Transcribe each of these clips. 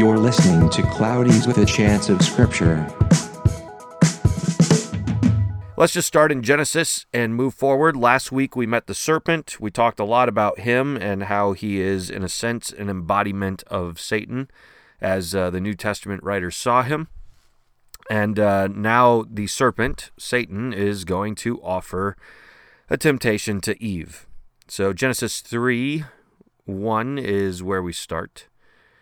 You're listening to Cloudies with a Chance of Scripture. Let's just start in Genesis and move forward. Last week we met the serpent. We talked a lot about him and how he is, in a sense, an embodiment of Satan, as uh, the New Testament writers saw him. And uh, now the serpent, Satan, is going to offer a temptation to Eve. So Genesis 3 1 is where we start.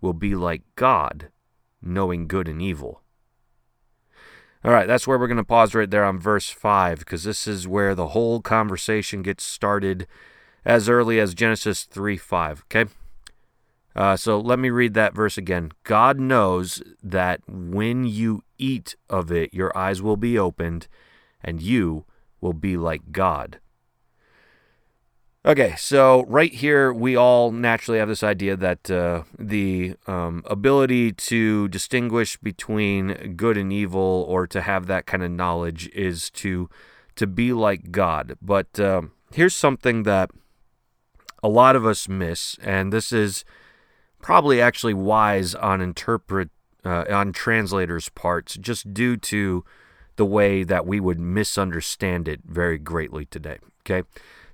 will be like God, knowing good and evil. All right, that's where we're going to pause right there on verse 5, because this is where the whole conversation gets started as early as Genesis 3 5. Okay? Uh, so let me read that verse again. God knows that when you eat of it, your eyes will be opened, and you will be like God, Okay, so right here, we all naturally have this idea that uh, the um, ability to distinguish between good and evil, or to have that kind of knowledge, is to to be like God. But uh, here's something that a lot of us miss, and this is probably actually wise on interpret uh, on translators' parts, just due to the way that we would misunderstand it very greatly today. Okay.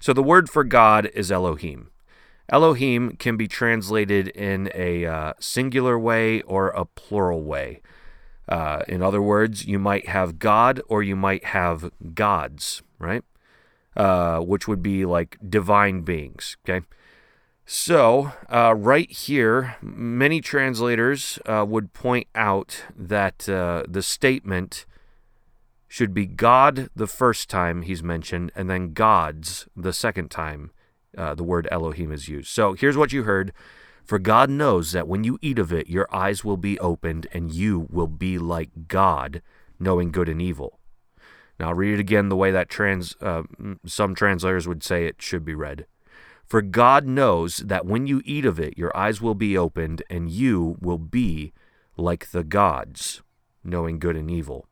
So the word for God is Elohim. Elohim can be translated in a uh, singular way or a plural way. Uh, in other words, you might have God or you might have gods, right? Uh, which would be like divine beings, okay? So, uh, right here, many translators uh, would point out that uh, the statement should be God the first time he's mentioned, and then gods the second time uh, the word Elohim is used. So here's what you heard For God knows that when you eat of it, your eyes will be opened, and you will be like God, knowing good and evil. Now, I'll read it again the way that trans, uh, some translators would say it should be read. For God knows that when you eat of it, your eyes will be opened, and you will be like the gods, knowing good and evil.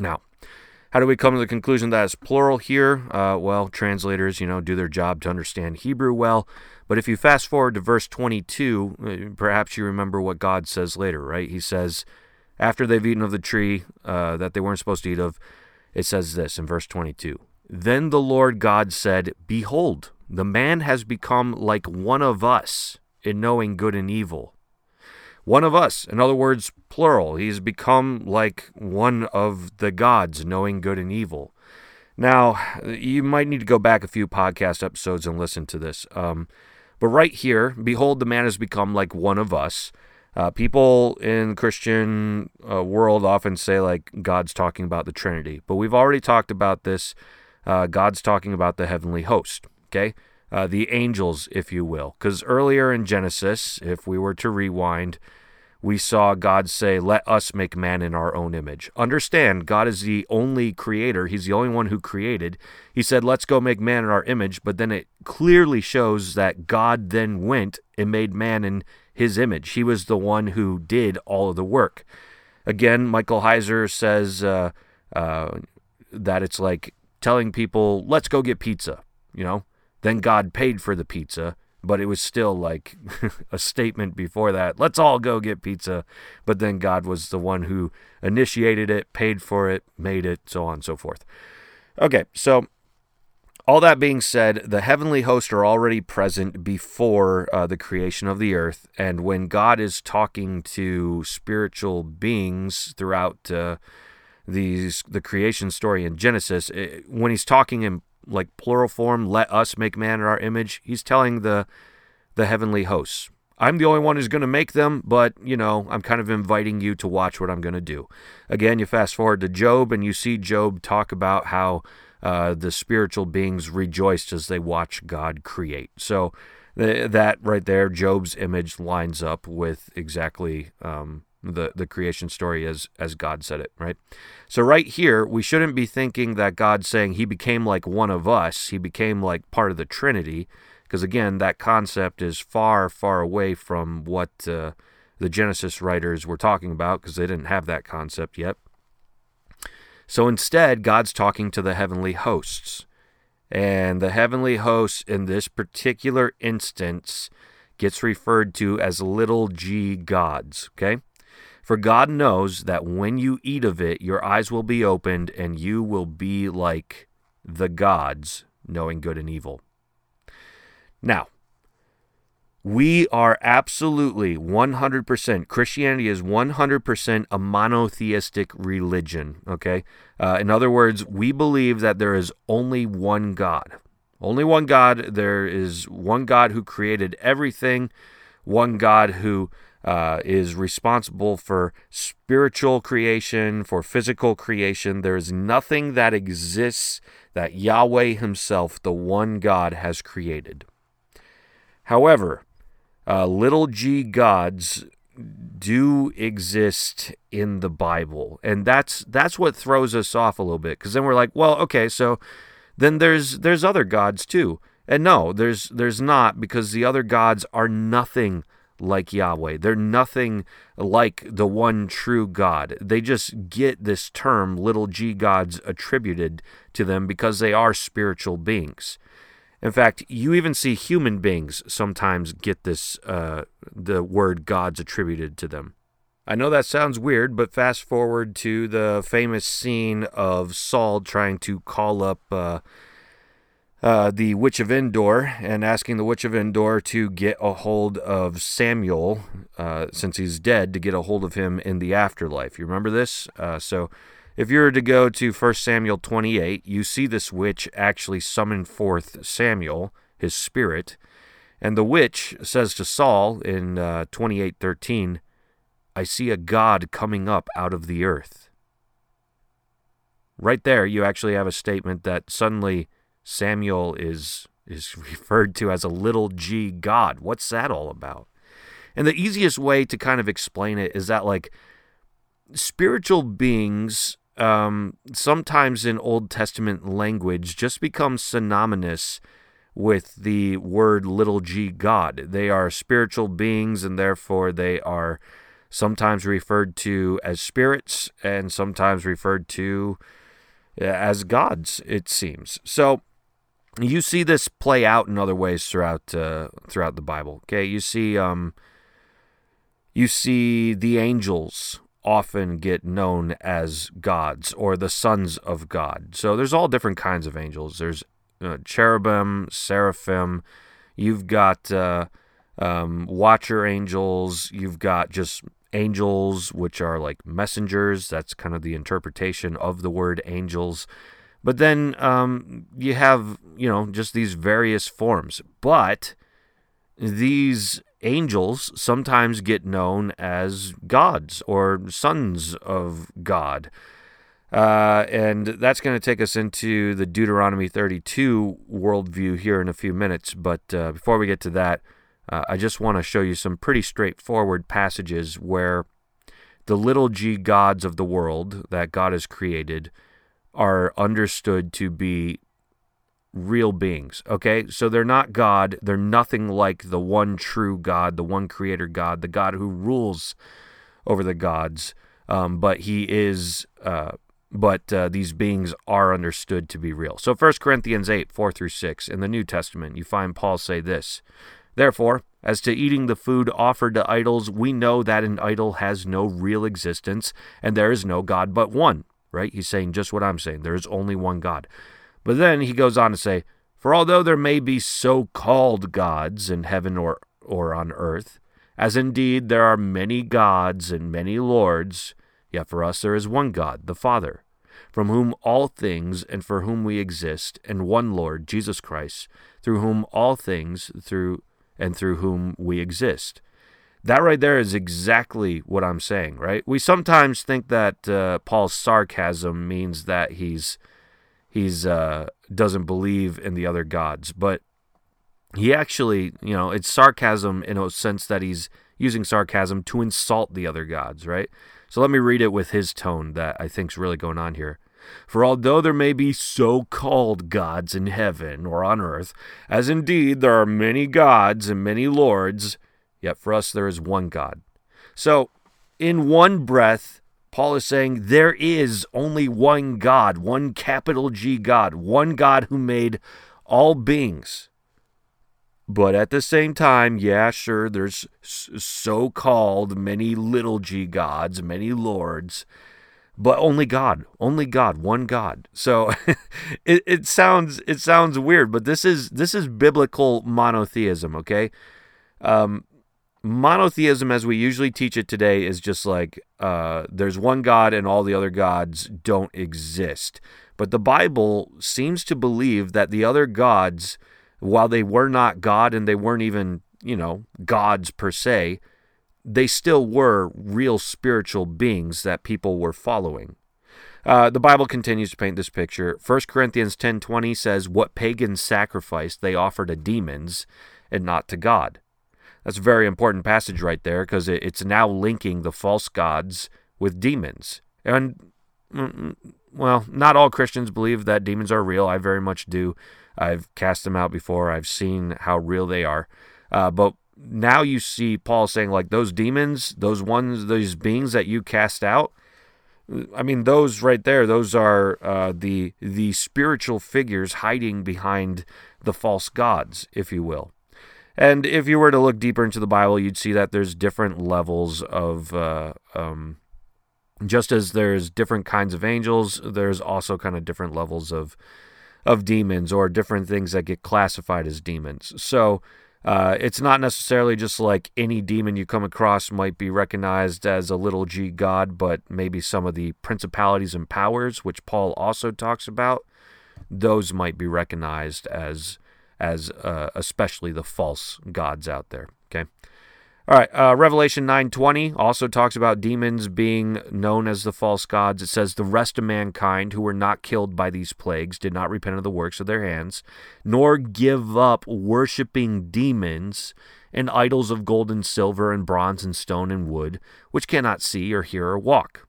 Now, how do we come to the conclusion that it's plural here? Uh, well, translators, you know, do their job to understand Hebrew well. But if you fast forward to verse 22, uh, perhaps you remember what God says later, right? He says, after they've eaten of the tree uh, that they weren't supposed to eat of, it says this in verse 22 Then the Lord God said, Behold, the man has become like one of us in knowing good and evil one of us. In other words, plural. He's become like one of the gods, knowing good and evil. Now, you might need to go back a few podcast episodes and listen to this. Um, but right here, behold, the man has become like one of us. Uh, people in Christian uh, world often say like God's talking about the Trinity, but we've already talked about this. Uh, God's talking about the heavenly host. Okay, uh, the angels, if you will. Because earlier in Genesis, if we were to rewind, we saw God say, Let us make man in our own image. Understand, God is the only creator. He's the only one who created. He said, Let's go make man in our image. But then it clearly shows that God then went and made man in his image. He was the one who did all of the work. Again, Michael Heiser says uh, uh, that it's like telling people, Let's go get pizza, you know? Then God paid for the pizza, but it was still like a statement before that. Let's all go get pizza. But then God was the one who initiated it, paid for it, made it, so on and so forth. Okay, so all that being said, the heavenly hosts are already present before uh, the creation of the earth. And when God is talking to spiritual beings throughout uh, these the creation story in Genesis, it, when he's talking in like plural form, let us make man in our image. He's telling the the heavenly hosts, I'm the only one who's going to make them, but you know, I'm kind of inviting you to watch what I'm going to do. Again, you fast forward to Job and you see Job talk about how uh, the spiritual beings rejoiced as they watch God create. So th- that right there, Job's image lines up with exactly um, the the creation story as as God said it, right? So right here, we shouldn't be thinking that God's saying he became like one of us, he became like part of the Trinity, because again, that concept is far far away from what uh, the Genesis writers were talking about because they didn't have that concept yet. So instead, God's talking to the heavenly hosts. And the heavenly hosts in this particular instance gets referred to as little g gods, okay? For God knows that when you eat of it, your eyes will be opened and you will be like the gods, knowing good and evil. Now, we are absolutely 100%, Christianity is 100% a monotheistic religion, okay? Uh, in other words, we believe that there is only one God. Only one God. There is one God who created everything, one God who uh, is responsible for spiritual creation, for physical creation. There is nothing that exists that Yahweh Himself, the one God, has created. However, uh, little g gods do exist in the Bible, and that's that's what throws us off a little bit because then we're like, well, okay, so then there's there's other gods too, and no, there's there's not because the other gods are nothing like Yahweh. They're nothing like the one true God. They just get this term little g gods attributed to them because they are spiritual beings. In fact, you even see human beings sometimes get this uh, the word gods attributed to them. I know that sounds weird, but fast forward to the famous scene of Saul trying to call up uh, uh, the Witch of Endor and asking the Witch of Endor to get a hold of Samuel, uh, since he's dead, to get a hold of him in the afterlife. You remember this? Uh, so if you were to go to 1 Samuel 28, you see this witch actually summon forth Samuel, his spirit, and the witch says to Saul in uh, 28:13, "I see a god coming up out of the earth." Right there, you actually have a statement that suddenly Samuel is is referred to as a little g god. What's that all about? And the easiest way to kind of explain it is that like spiritual beings um, sometimes in Old Testament language just become synonymous with the word little g God. They are spiritual beings and therefore they are sometimes referred to as spirits and sometimes referred to as gods, it seems. So you see this play out in other ways throughout uh, throughout the Bible. Okay, you see um, you see the angels often get known as gods or the sons of God. So there's all different kinds of angels. There's uh, cherubim, seraphim. You've got uh, um, watcher angels. You've got just angels, which are like messengers. That's kind of the interpretation of the word angels. But then um, you have, you know, just these various forms. But these angels sometimes get known as gods or sons of God. Uh, and that's going to take us into the Deuteronomy 32 worldview here in a few minutes. But uh, before we get to that, uh, I just want to show you some pretty straightforward passages where the little g gods of the world that God has created are understood to be real beings. Okay, so they're not God. They're nothing like the one true God, the one creator God, the God who rules over the gods. Um, but he is, uh, but uh, these beings are understood to be real. So 1 Corinthians 8, 4 through 6, in the New Testament, you find Paul say this Therefore, as to eating the food offered to idols, we know that an idol has no real existence, and there is no God but one. Right? He's saying just what I'm saying. There is only one God. But then he goes on to say, For although there may be so called gods in heaven or, or on earth, as indeed there are many gods and many lords, yet for us there is one God, the Father, from whom all things and for whom we exist, and one Lord, Jesus Christ, through whom all things through and through whom we exist. That right there is exactly what I'm saying, right? We sometimes think that uh, Paul's sarcasm means that he's he's uh, doesn't believe in the other gods, but he actually, you know, it's sarcasm in a sense that he's using sarcasm to insult the other gods, right? So let me read it with his tone that I think's really going on here. For although there may be so called gods in heaven or on earth, as indeed there are many gods and many lords, yet for us there is one God. So, in one breath, Paul is saying there is only one God, one capital G God, one God who made all beings. But at the same time, yeah, sure, there's so called many little g gods, many lords, but only God, only God, one God. So it, it sounds it sounds weird, but this is this is biblical monotheism, okay? Um, monotheism as we usually teach it today is just like uh, there's one God and all the other gods don't exist. But the Bible seems to believe that the other gods, while they were not God and they weren't even, you know, gods per se, they still were real spiritual beings that people were following. Uh, the Bible continues to paint this picture. 1 Corinthians 10:20 says, "What pagans sacrificed they offer to demons and not to God." That's a very important passage right there because it's now linking the false gods with demons. And, mm, mm, well, not all Christians believe that demons are real. I very much do. I've cast them out before, I've seen how real they are. Uh, but now you see Paul saying, like, those demons, those ones, those beings that you cast out, I mean, those right there, those are uh, the the spiritual figures hiding behind the false gods, if you will. And if you were to look deeper into the Bible, you'd see that there's different levels of, uh, um, just as there's different kinds of angels, there's also kind of different levels of of demons or different things that get classified as demons. So uh, it's not necessarily just like any demon you come across might be recognized as a little g god, but maybe some of the principalities and powers, which Paul also talks about, those might be recognized as as uh, especially the false gods out there. Okay. All right, uh, Revelation 9:20 also talks about demons being known as the false gods. It says the rest of mankind who were not killed by these plagues did not repent of the works of their hands, nor give up worshiping demons and idols of gold and silver and bronze and stone and wood, which cannot see or hear or walk.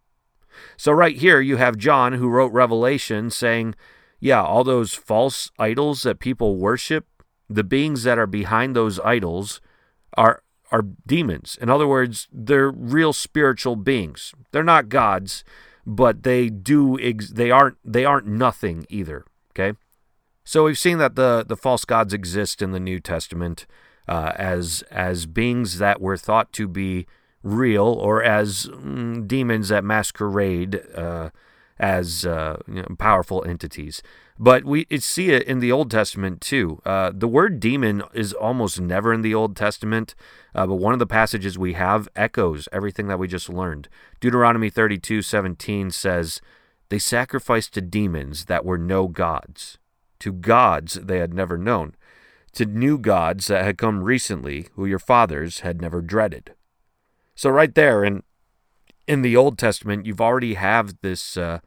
So right here you have John who wrote Revelation saying yeah, all those false idols that people worship, the beings that are behind those idols are are demons. In other words, they're real spiritual beings. They're not gods, but they do ex- they aren't they aren't nothing either, okay? So we've seen that the the false gods exist in the New Testament uh, as as beings that were thought to be real or as mm, demons that masquerade uh, as uh, you know, powerful entities. But we see it in the Old Testament too. Uh, the word demon is almost never in the Old Testament, uh, but one of the passages we have echoes everything that we just learned. Deuteronomy 32 17 says, They sacrificed to demons that were no gods, to gods they had never known, to new gods that had come recently, who your fathers had never dreaded. So, right there, in in the Old Testament, you've already have this uh,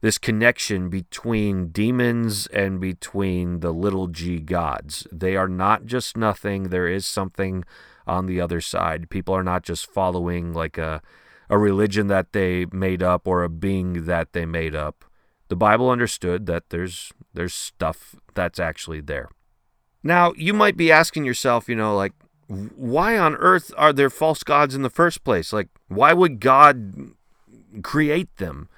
this connection between demons and between the little g gods. They are not just nothing. There is something on the other side. People are not just following like a a religion that they made up or a being that they made up. The Bible understood that there's there's stuff that's actually there. Now, you might be asking yourself, you know, like why on earth are there false gods in the first place? Like, why would God create them?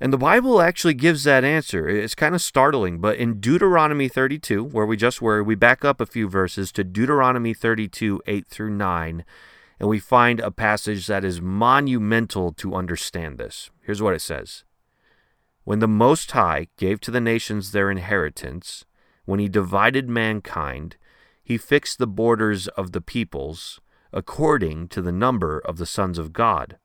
And the Bible actually gives that answer. It's kind of startling, but in Deuteronomy 32, where we just were, we back up a few verses to Deuteronomy 32, 8 through 9, and we find a passage that is monumental to understand this. Here's what it says When the Most High gave to the nations their inheritance, when he divided mankind, he fixed the borders of the peoples according to the number of the sons of God.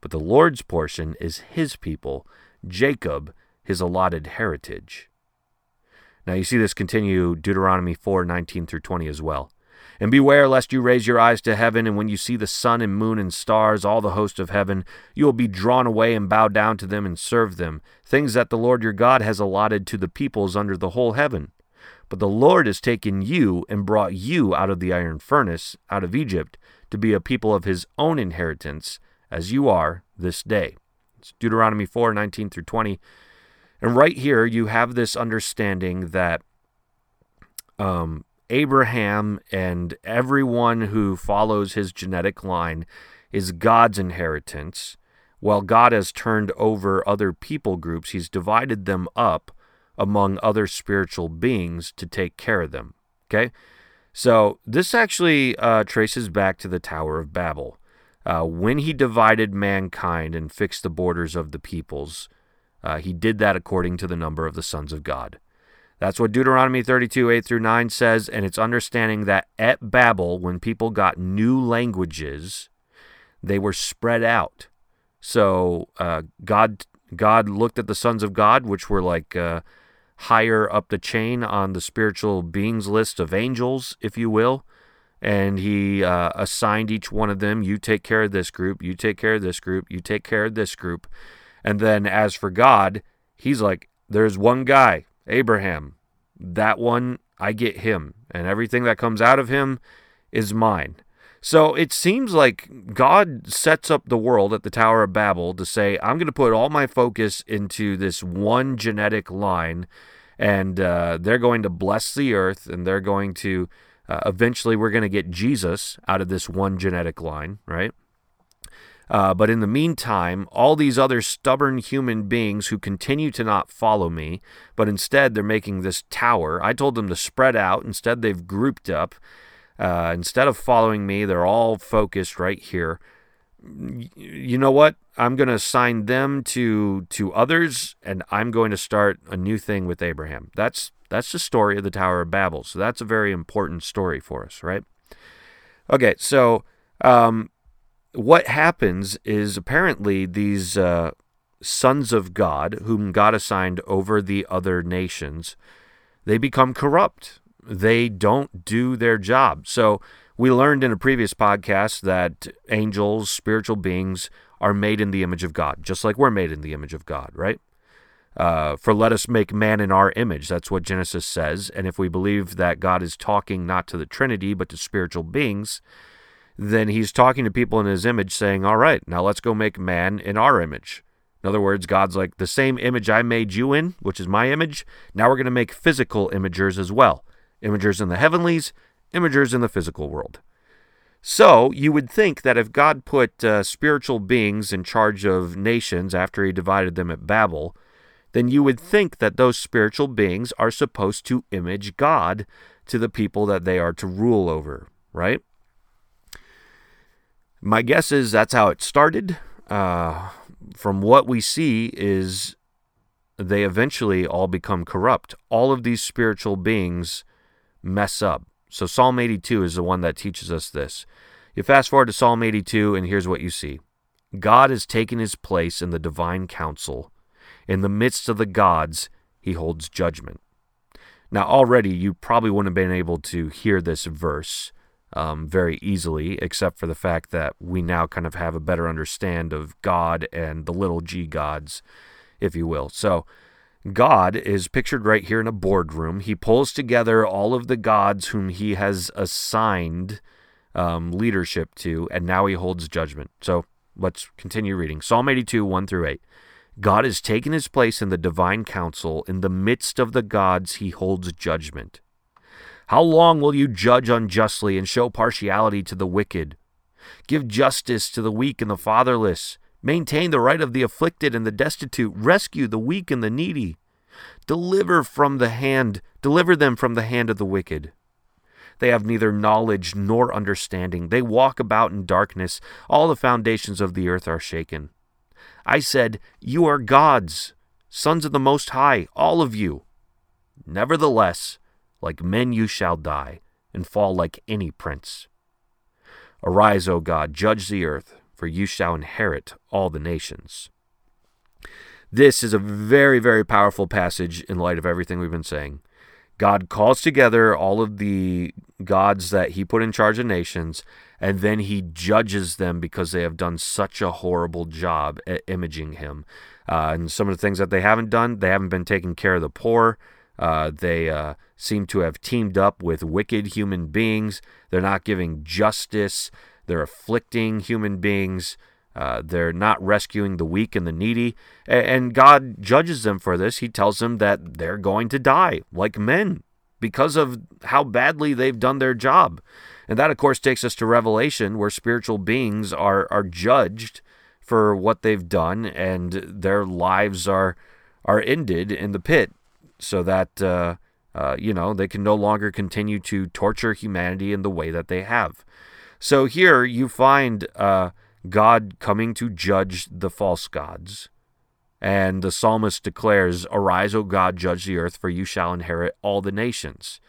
But the Lord's portion is his people, Jacob, his allotted heritage. Now you see this continue Deuteronomy 4 19 through 20 as well. And beware lest you raise your eyes to heaven, and when you see the sun and moon and stars, all the host of heaven, you will be drawn away and bow down to them and serve them, things that the Lord your God has allotted to the peoples under the whole heaven. But the Lord has taken you and brought you out of the iron furnace, out of Egypt, to be a people of his own inheritance, as you are this day. It's Deuteronomy 4 19 through 20. And right here, you have this understanding that um, Abraham and everyone who follows his genetic line is God's inheritance. While God has turned over other people groups, he's divided them up among other spiritual beings to take care of them. Okay? So this actually uh, traces back to the Tower of Babel. Uh, when he divided mankind and fixed the borders of the peoples, uh, he did that according to the number of the sons of God. That's what Deuteronomy 32, 8 through 9 says, and it's understanding that at Babel, when people got new languages, they were spread out. So uh, God, God looked at the sons of God, which were like uh, higher up the chain on the spiritual beings list of angels, if you will, and He uh, assigned each one of them, you take care of this group, you take care of this group, you take care of this group. And then as for God, He's like, there's one guy Abraham, that one, I get him, and everything that comes out of him is mine. So it seems like God sets up the world at the Tower of Babel to say, I'm going to put all my focus into this one genetic line, and uh, they're going to bless the earth, and they're going to uh, eventually, we're going to get Jesus out of this one genetic line, right? Uh, but in the meantime, all these other stubborn human beings who continue to not follow me, but instead they're making this tower. I told them to spread out. Instead, they've grouped up. Uh, instead of following me, they're all focused right here. You know what? I'm going to assign them to to others, and I'm going to start a new thing with Abraham. That's that's the story of the Tower of Babel. So that's a very important story for us, right? Okay, so um, what happens is apparently these uh, sons of God, whom God assigned over the other nations, they become corrupt. They don't do their job. So we learned in a previous podcast that angels, spiritual beings, are made in the image of God, just like we're made in the image of God, right? Uh, for let us make man in our image. That's what Genesis says. And if we believe that God is talking not to the Trinity, but to spiritual beings, then he's talking to people in his image, saying, All right, now let's go make man in our image. In other words, God's like, The same image I made you in, which is my image, now we're going to make physical imagers as well. Imagers in the heavenlies, imagers in the physical world. So you would think that if God put uh, spiritual beings in charge of nations after he divided them at Babel, then you would think that those spiritual beings are supposed to image God to the people that they are to rule over, right? My guess is that's how it started. Uh, from what we see is they eventually all become corrupt. All of these spiritual beings mess up. So Psalm 82 is the one that teaches us this. You fast forward to Psalm 82, and here's what you see God has taken his place in the divine council. In the midst of the gods, he holds judgment. Now, already you probably wouldn't have been able to hear this verse um, very easily, except for the fact that we now kind of have a better understand of God and the little g gods, if you will. So, God is pictured right here in a boardroom. He pulls together all of the gods whom he has assigned um, leadership to, and now he holds judgment. So, let's continue reading Psalm 82, 1 through 8. God has taken his place in the divine council. In the midst of the gods, he holds judgment. How long will you judge unjustly and show partiality to the wicked? Give justice to the weak and the fatherless. Maintain the right of the afflicted and the destitute. Rescue the weak and the needy. Deliver from the hand, deliver them from the hand of the wicked. They have neither knowledge nor understanding. They walk about in darkness. All the foundations of the earth are shaken. I said, You are gods, sons of the Most High, all of you. Nevertheless, like men you shall die, and fall like any prince. Arise, O God, judge the earth, for you shall inherit all the nations. This is a very, very powerful passage in light of everything we've been saying. God calls together all of the gods that he put in charge of nations, and then he judges them because they have done such a horrible job at imaging him. Uh, and some of the things that they haven't done, they haven't been taking care of the poor. Uh, they uh, seem to have teamed up with wicked human beings. They're not giving justice. They're afflicting human beings. Uh, they're not rescuing the weak and the needy. And God judges them for this. He tells them that they're going to die like men because of how badly they've done their job. And that, of course, takes us to Revelation, where spiritual beings are, are judged for what they've done and their lives are, are ended in the pit so that, uh, uh, you know, they can no longer continue to torture humanity in the way that they have. So here you find uh, God coming to judge the false gods. And the psalmist declares, Arise, O God, judge the earth, for you shall inherit all the nations.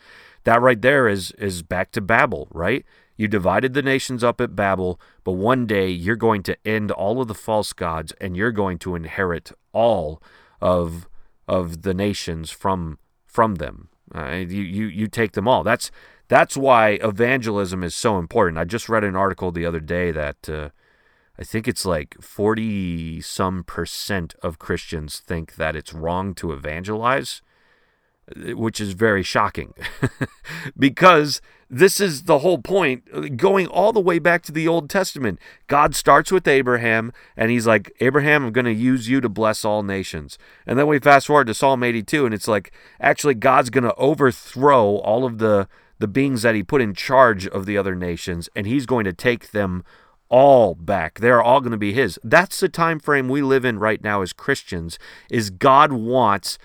That right there is, is back to Babel, right? You divided the nations up at Babel, but one day you're going to end all of the false gods and you're going to inherit all of of the nations from from them. Uh, you, you you take them all. That's that's why evangelism is so important. I just read an article the other day that uh, I think it's like 40 some percent of Christians think that it's wrong to evangelize, which is very shocking because this is the whole point going all the way back to the Old Testament. God starts with Abraham and he's like, Abraham, I'm going to use you to bless all nations. And then we fast forward to Psalm 82 and it's like, actually, God's going to overthrow all of the, the beings that he put in charge of the other nations and he's going to take them all back. They're all going to be his. That's the time frame we live in right now as Christians is God wants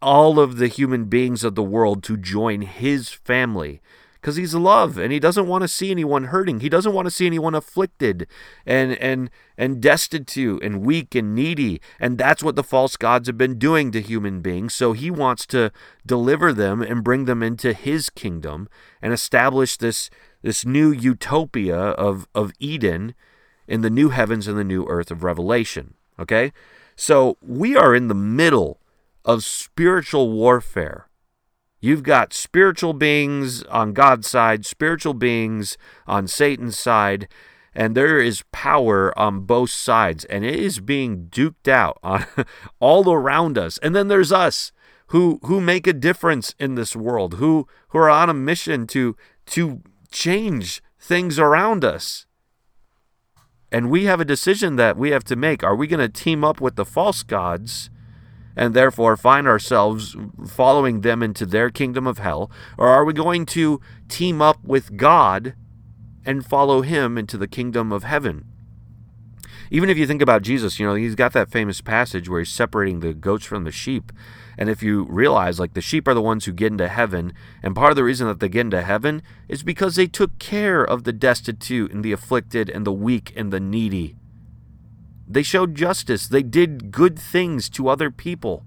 all of the human beings of the world to join his family because he's love and he doesn't want to see anyone hurting. He doesn't want to see anyone afflicted and and and destitute and weak and needy. And that's what the false gods have been doing to human beings. So he wants to deliver them and bring them into his kingdom and establish this this new utopia of, of Eden in the new heavens and the new earth of Revelation. Okay? So we are in the middle of spiritual warfare. You've got spiritual beings on God's side, spiritual beings on Satan's side, and there is power on both sides, and it is being duked out on, all around us. And then there's us who who make a difference in this world, who who are on a mission to to change things around us. And we have a decision that we have to make. Are we going to team up with the false gods and therefore find ourselves following them into their kingdom of hell? Or are we going to team up with God and follow him into the kingdom of heaven? Even if you think about Jesus, you know, he's got that famous passage where he's separating the goats from the sheep. And if you realize, like, the sheep are the ones who get into heaven, and part of the reason that they get into heaven is because they took care of the destitute and the afflicted and the weak and the needy. They showed justice, they did good things to other people.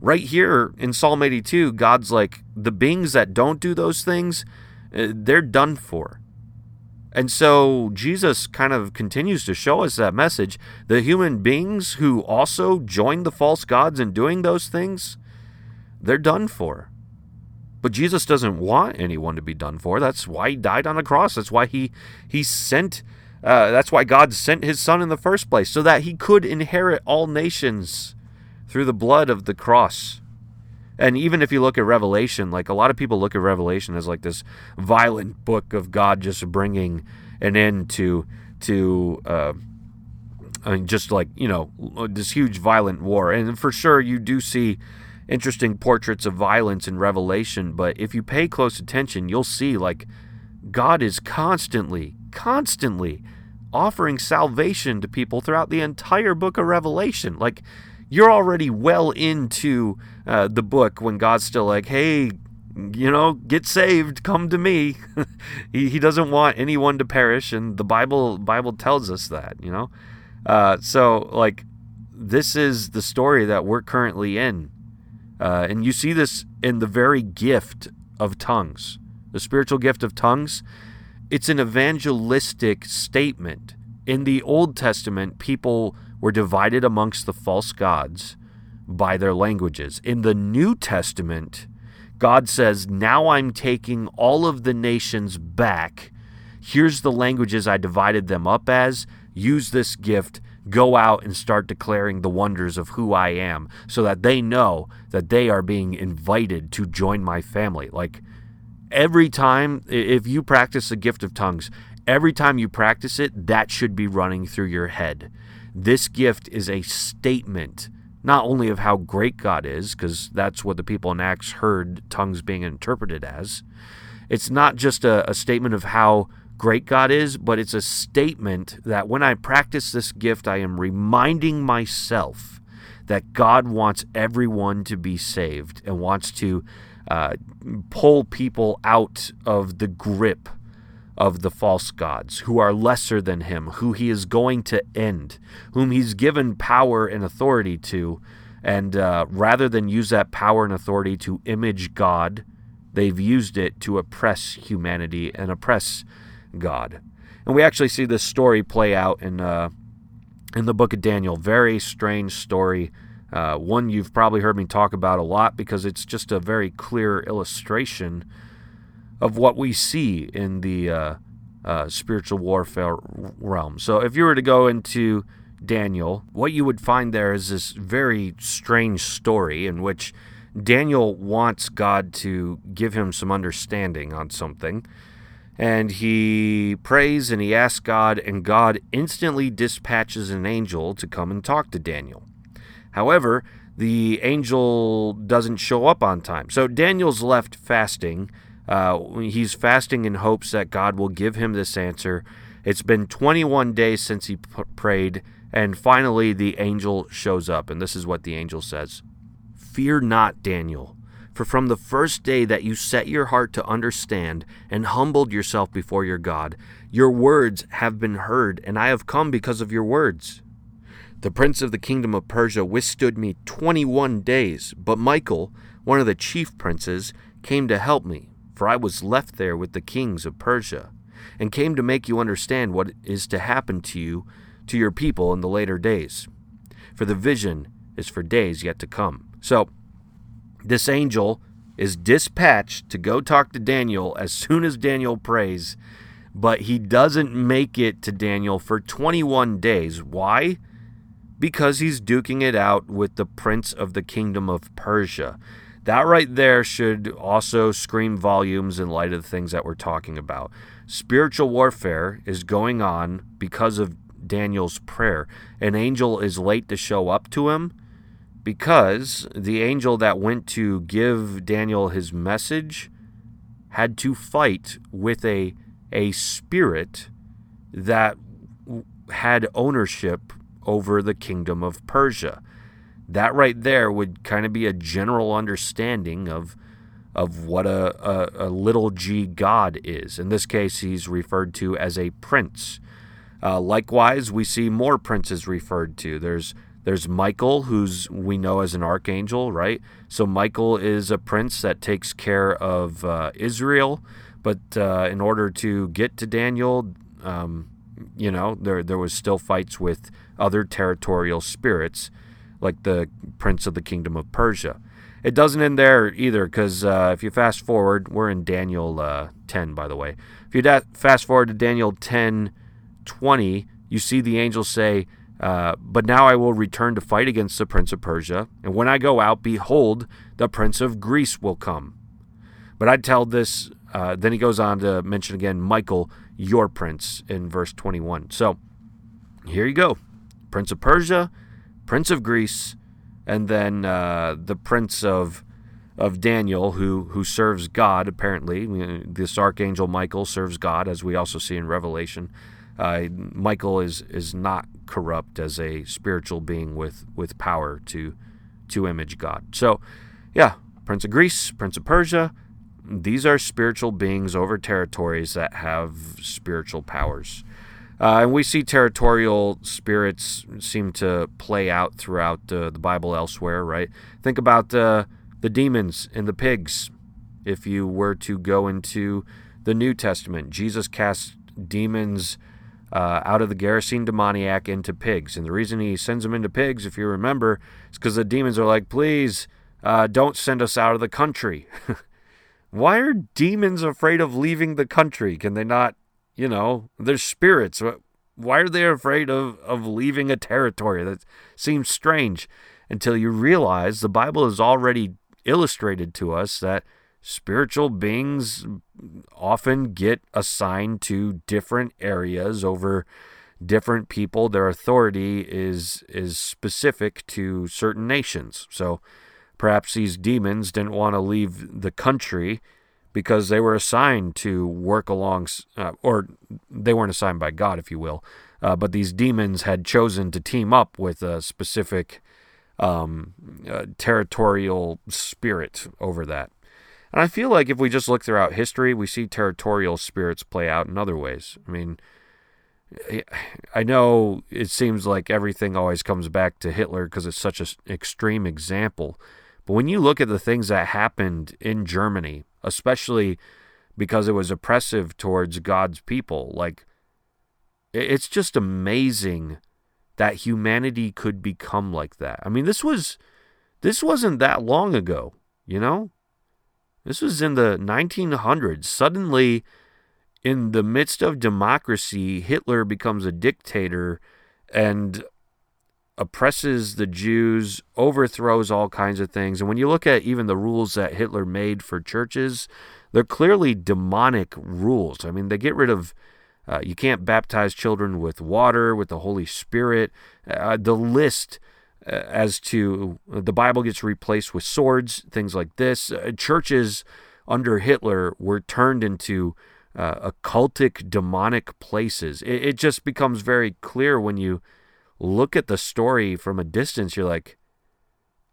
Right here in Psalm 82, God's like, the beings that don't do those things, uh, they're done for. And so Jesus kind of continues to show us that message. The human beings who also join the false gods in doing those things, they're done for. But Jesus doesn't want anyone to be done for. That's why he died on the cross. That's why he he sent uh, that's why God sent his son in the first place, so that he could inherit all nations through the blood of the cross. And even if you look at Revelation, like a lot of people look at Revelation as like this violent book of God just bringing an end to to uh, I mean, just like you know this huge violent war. And for sure, you do see interesting portraits of violence in Revelation. But if you pay close attention, you'll see like God is constantly, constantly offering salvation to people throughout the entire book of Revelation. Like you're already well into uh, the book when God's still like, hey, you know, get saved, come to me. he, he doesn't want anyone to perish, and the Bible Bible tells us that, you know. Uh, so like, this is the story that we're currently in, uh, and you see this in the very gift of tongues, the spiritual gift of tongues. It's an evangelistic statement. In the Old Testament, people were divided amongst the false gods by their languages. In the New Testament, God says, Now I'm taking all of the nations back. Here's the languages I divided them up as. Use this gift. Go out and start declaring the wonders of who I am so that they know that they are being invited to join my family. Like every time, if you practice the gift of tongues, every time you practice it, that should be running through your head. This gift is a statement not only of how great God is, because that's what the people in Acts heard tongues being interpreted as. It's not just a, a statement of how great God is, but it's a statement that when I practice this gift, I am reminding myself that God wants everyone to be saved and wants to uh, pull people out of the grip of the false gods who are lesser than him, who he is going to end, whom he's given power and authority to. And uh, rather than use that power and authority to image God, they've used it to oppress humanity and oppress God. And we actually see this story play out in uh, in the book of Daniel. Very strange story. Uh, one you've probably heard me talk about a lot because it's just a very clear illustration of what we see in the uh, uh, spiritual warfare realm. So if you were to go into Daniel, what you would find there is this very strange story in which Daniel wants God to give him some understanding on something. And he prays and he asks God, and God instantly dispatches an angel to come and talk to Daniel. However, the angel doesn't show up on time. So Daniel's left fasting uh, he's fasting in hopes that God will give him this answer. It's been 21 days since he p- prayed, and finally the angel shows up. And this is what the angel says Fear not, Daniel, for from the first day that you set your heart to understand and humbled yourself before your God, your words have been heard, and I have come because of your words. The prince of the kingdom of Persia withstood me 21 days, but Michael, one of the chief princes, came to help me for I was left there with the kings of Persia, and came to make you understand what is to happen to you, to your people in the later days. For the vision is for days yet to come. So, this angel is dispatched to go talk to Daniel as soon as Daniel prays, but he doesn't make it to Daniel for 21 days. Why? Because he's duking it out with the prince of the kingdom of Persia. That right there should also scream volumes in light of the things that we're talking about. Spiritual warfare is going on because of Daniel's prayer. An angel is late to show up to him because the angel that went to give Daniel his message had to fight with a a spirit that had ownership over the kingdom of Persia that right there would kind of be a general understanding of of what a, a, a, little g god is. In this case, he's referred to as a prince. Uh, likewise, we see more princes referred to. There's there's Michael, who's we know as an archangel, right? So Michael is a prince that takes care of uh, Israel, but uh, in order to get to Daniel, um, you know, there there was still fights with other territorial spirits like the prince of the kingdom of Persia. It doesn't end there either, because uh, if you fast forward, we're in Daniel uh, 10, by the way. If you da- fast forward to Daniel 10 20, you see the angel say, uh, But now I will return to fight against the prince of Persia, and when I go out, behold, the prince of Greece will come. But I tell this, uh, then he goes on to mention again Michael, your prince, in verse 21. So here you go Prince of Persia Prince of Greece, and then uh, the Prince of of Daniel, who who serves God. Apparently, this archangel Michael serves God, as we also see in Revelation. Uh, Michael is is not corrupt as a spiritual being with with power to to image God. So, yeah, Prince of Greece, Prince of Persia. These are spiritual beings over territories that have spiritual powers. Uh, and we see territorial spirits seem to play out throughout uh, the Bible elsewhere, right? Think about uh, the demons and the pigs. If you were to go into the New Testament, Jesus cast demons uh, out of the Gerasene demoniac into pigs. And the reason he sends them into pigs, if you remember, is because the demons are like, please uh, don't send us out of the country. Why are demons afraid of leaving the country? Can they not you know, they're spirits. Why are they afraid of, of leaving a territory? That seems strange until you realize the Bible has already illustrated to us that spiritual beings often get assigned to different areas over different people. Their authority is is specific to certain nations. So perhaps these demons didn't want to leave the country because they were assigned to work along, uh, or they weren't assigned by God, if you will. Uh, but these demons had chosen to team up with a specific um, uh, territorial spirit over that. And I feel like if we just look throughout history, we see territorial spirits play out in other ways. I mean, I know it seems like everything always comes back to Hitler because it's such an extreme example. But when you look at the things that happened in Germany, especially because it was oppressive towards God's people, like it's just amazing that humanity could become like that. I mean, this was this wasn't that long ago, you know? This was in the 1900s. Suddenly in the midst of democracy, Hitler becomes a dictator and oppresses the Jews, overthrows all kinds of things. And when you look at even the rules that Hitler made for churches, they're clearly demonic rules. I mean, they get rid of, uh, you can't baptize children with water, with the Holy Spirit. Uh, the list uh, as to the Bible gets replaced with swords, things like this. Uh, churches under Hitler were turned into uh, occultic, demonic places. It, it just becomes very clear when you look at the story from a distance. You're like,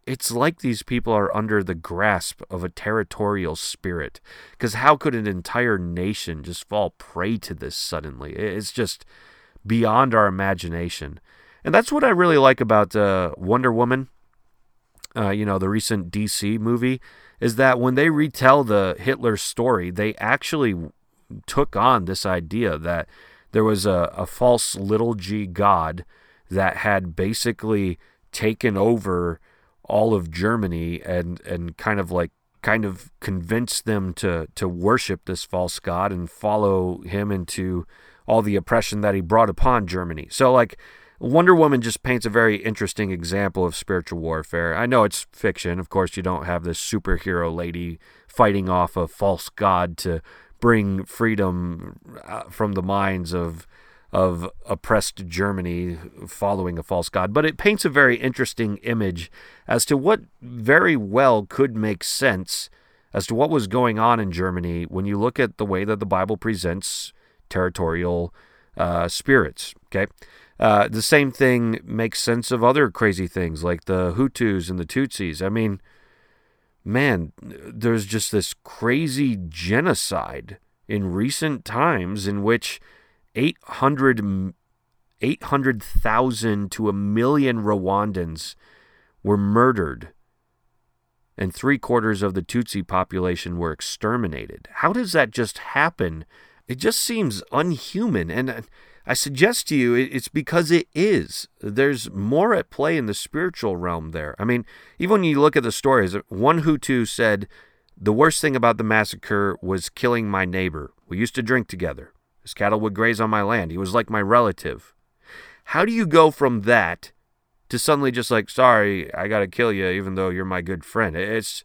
it's like these people are under the grasp of a territorial spirit. Because how could an entire nation just fall prey to this suddenly? It's just beyond our imagination. And that's what I really like about uh, Wonder Woman, uh, you know, the recent DC movie, is that when they retell the Hitler story, they actually took on this idea that there was a, a false little g god that had basically taken over all of Germany and and kind of like kind of convinced them to to worship this false god and follow him into all the oppression that he brought upon Germany. So like Wonder Woman just paints a very interesting example of spiritual warfare. I know it's fiction. Of course, you don't have this superhero lady fighting off a false god to bring freedom uh, from the minds of of oppressed Germany following a false god. But it paints a very interesting image as to what very well could make sense as to what was going on in Germany when you look at the way that the Bible presents territorial uh, spirits. Okay. Uh, the same thing makes sense of other crazy things like the Hutus and the Tutsis. I mean, man, there's just this crazy genocide in recent times in which 800 800,000 to a million Rwandans were murdered and three quarters of the Tutsi population were exterminated. How does that just happen? It just seems unhuman. And I suggest to you it's because it is. There's more at play in the spiritual realm there. I mean, even when you look at the stories, one Hutu said, The worst thing about the massacre was killing my neighbor. We used to drink together. His cattle would graze on my land. He was like my relative. How do you go from that to suddenly just like, sorry, I got to kill you even though you're my good friend? It's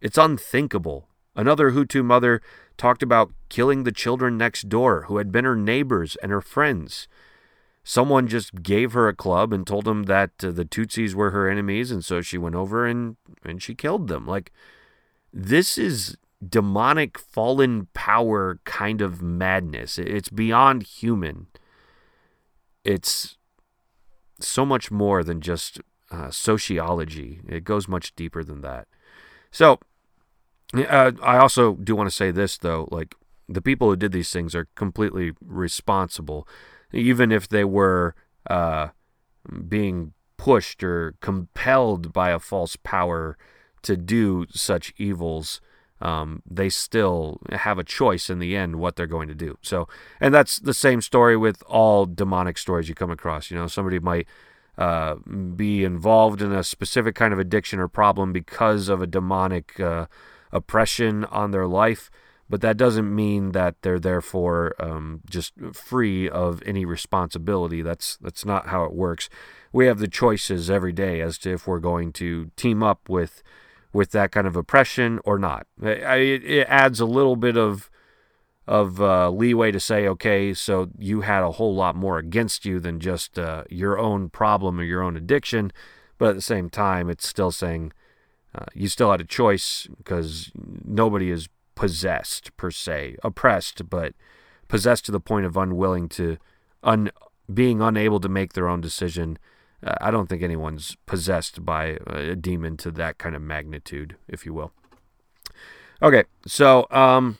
it's unthinkable. Another Hutu mother talked about killing the children next door who had been her neighbors and her friends. Someone just gave her a club and told them that uh, the Tutsis were her enemies, and so she went over and, and she killed them. Like, this is demonic fallen power kind of madness. It's beyond human. It's so much more than just uh, sociology, it goes much deeper than that. So, uh, I also do want to say this though, like the people who did these things are completely responsible, even if they were uh, being pushed or compelled by a false power to do such evils. Um, they still have a choice in the end what they're going to do. So, and that's the same story with all demonic stories you come across. You know, somebody might uh, be involved in a specific kind of addiction or problem because of a demonic uh, oppression on their life, but that doesn't mean that they're therefore um, just free of any responsibility. That's that's not how it works. We have the choices every day as to if we're going to team up with with that kind of oppression or not. It, it adds a little bit of of uh, leeway to say, okay, so you had a whole lot more against you than just uh, your own problem or your own addiction. But at the same time, it's still saying uh, you still had a choice because nobody is possessed per se, oppressed, but possessed to the point of unwilling to, un, being unable to make their own decision. Uh, I don't think anyone's possessed by a demon to that kind of magnitude, if you will. Okay, so um,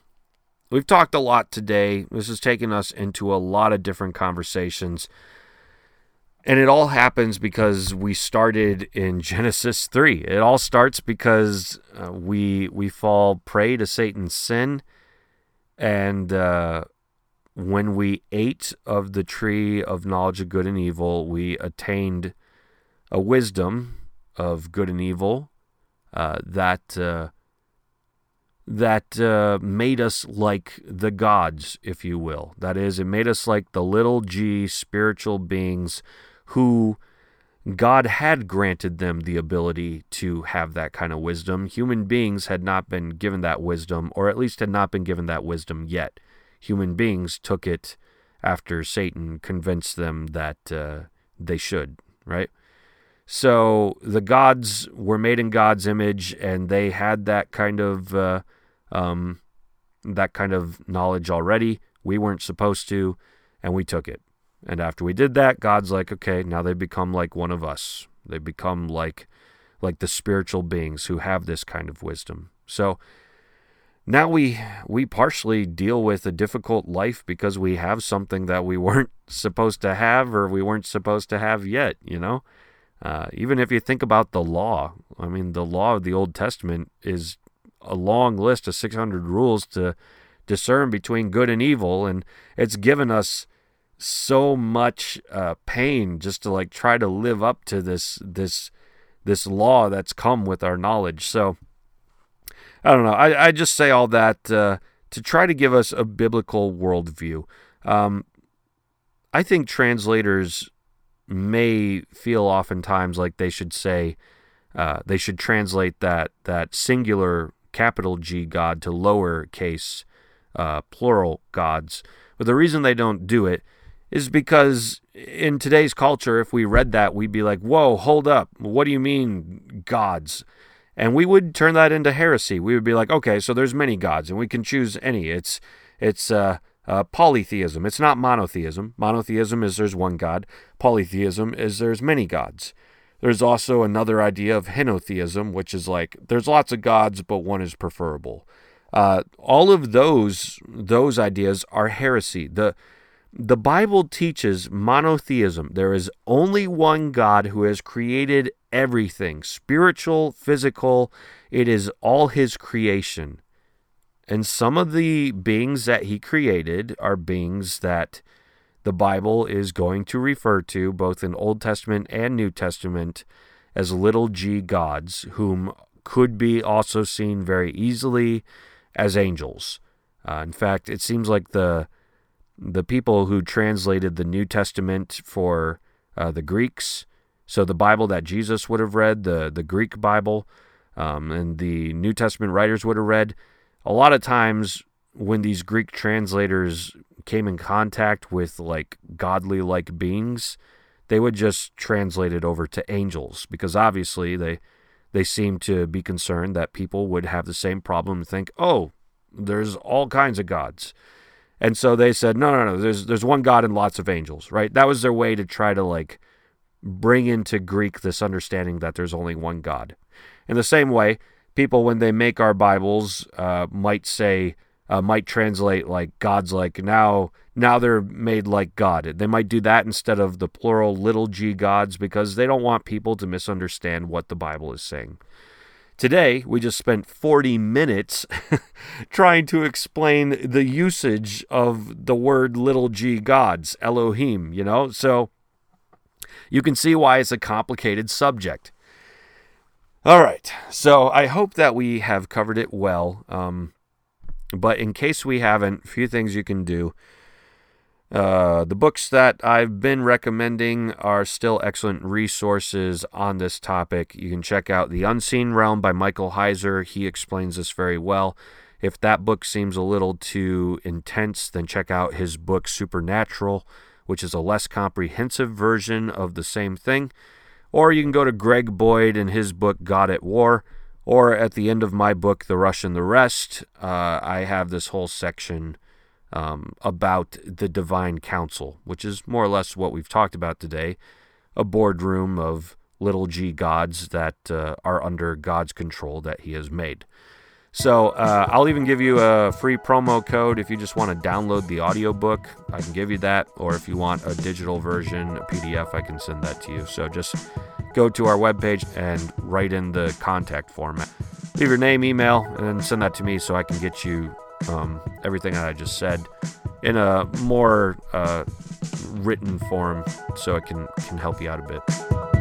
We've talked a lot today. This has taken us into a lot of different conversations. And it all happens because we started in Genesis 3. It all starts because uh, we we fall prey to Satan's sin and uh, when we ate of the tree of knowledge of good and evil, we attained a wisdom of good and evil uh, that uh, that uh, made us like the gods, if you will. That is, it made us like the little g spiritual beings who God had granted them the ability to have that kind of wisdom. Human beings had not been given that wisdom, or at least had not been given that wisdom yet. Human beings took it after Satan convinced them that uh, they should, right? So the gods were made in God's image, and they had that kind of. Uh, um, that kind of knowledge already. We weren't supposed to, and we took it. And after we did that, God's like, okay, now they become like one of us. They become like like the spiritual beings who have this kind of wisdom. So now we we partially deal with a difficult life because we have something that we weren't supposed to have or we weren't supposed to have yet, you know? Uh, even if you think about the law, I mean, the law of the Old Testament is a long list of 600 rules to discern between good and evil, and it's given us so much uh, pain just to like try to live up to this this this law that's come with our knowledge. So I don't know. I, I just say all that uh, to try to give us a biblical worldview. Um, I think translators may feel oftentimes like they should say uh, they should translate that that singular capital G God to lowercase uh, plural gods. But the reason they don't do it is because in today's culture, if we read that, we'd be like, whoa, hold up. What do you mean gods? And we would turn that into heresy. We would be like, okay, so there's many gods, and we can choose any. It's it's uh, uh, polytheism. It's not monotheism. Monotheism is there's one God. Polytheism is there's many gods. There's also another idea of henotheism, which is like there's lots of gods, but one is preferable. Uh, all of those those ideas are heresy. The the Bible teaches monotheism. There is only one God who has created everything, spiritual, physical. It is all his creation. And some of the beings that he created are beings that the Bible is going to refer to, both in Old Testament and New Testament, as little g gods, whom could be also seen very easily as angels. Uh, in fact, it seems like the the people who translated the New Testament for uh, the Greeks, so the Bible that Jesus would have read, the the Greek Bible, um, and the New Testament writers would have read, a lot of times when these Greek translators came in contact with like godly like beings, they would just translate it over to angels because obviously they they seem to be concerned that people would have the same problem and think, "Oh, there's all kinds of gods." And so they said, "No, no, no, there's there's one god and lots of angels." Right? That was their way to try to like bring into Greek this understanding that there's only one god. In the same way, people when they make our Bibles uh, might say uh, might translate like God's like now now they're made like God. They might do that instead of the plural little g gods because they don't want people to misunderstand what the Bible is saying. Today, we just spent 40 minutes trying to explain the usage of the word little g gods, Elohim, you know? So you can see why it's a complicated subject. All right, so I hope that we have covered it well. Um, but in case we haven't, a few things you can do. Uh, the books that I've been recommending are still excellent resources on this topic. You can check out The Unseen Realm by Michael Heiser. He explains this very well. If that book seems a little too intense, then check out his book Supernatural, which is a less comprehensive version of the same thing. Or you can go to Greg Boyd and his book God at War. Or at the end of my book, The Rush and the Rest, uh, I have this whole section um, about the divine council, which is more or less what we've talked about today a boardroom of little g gods that uh, are under God's control that he has made. So uh, I'll even give you a free promo code if you just want to download the audiobook. I can give you that. Or if you want a digital version, a PDF, I can send that to you. So just go to our webpage and write in the contact format. Leave your name, email, and then send that to me so I can get you um, everything that I just said in a more uh, written form so it can, can help you out a bit.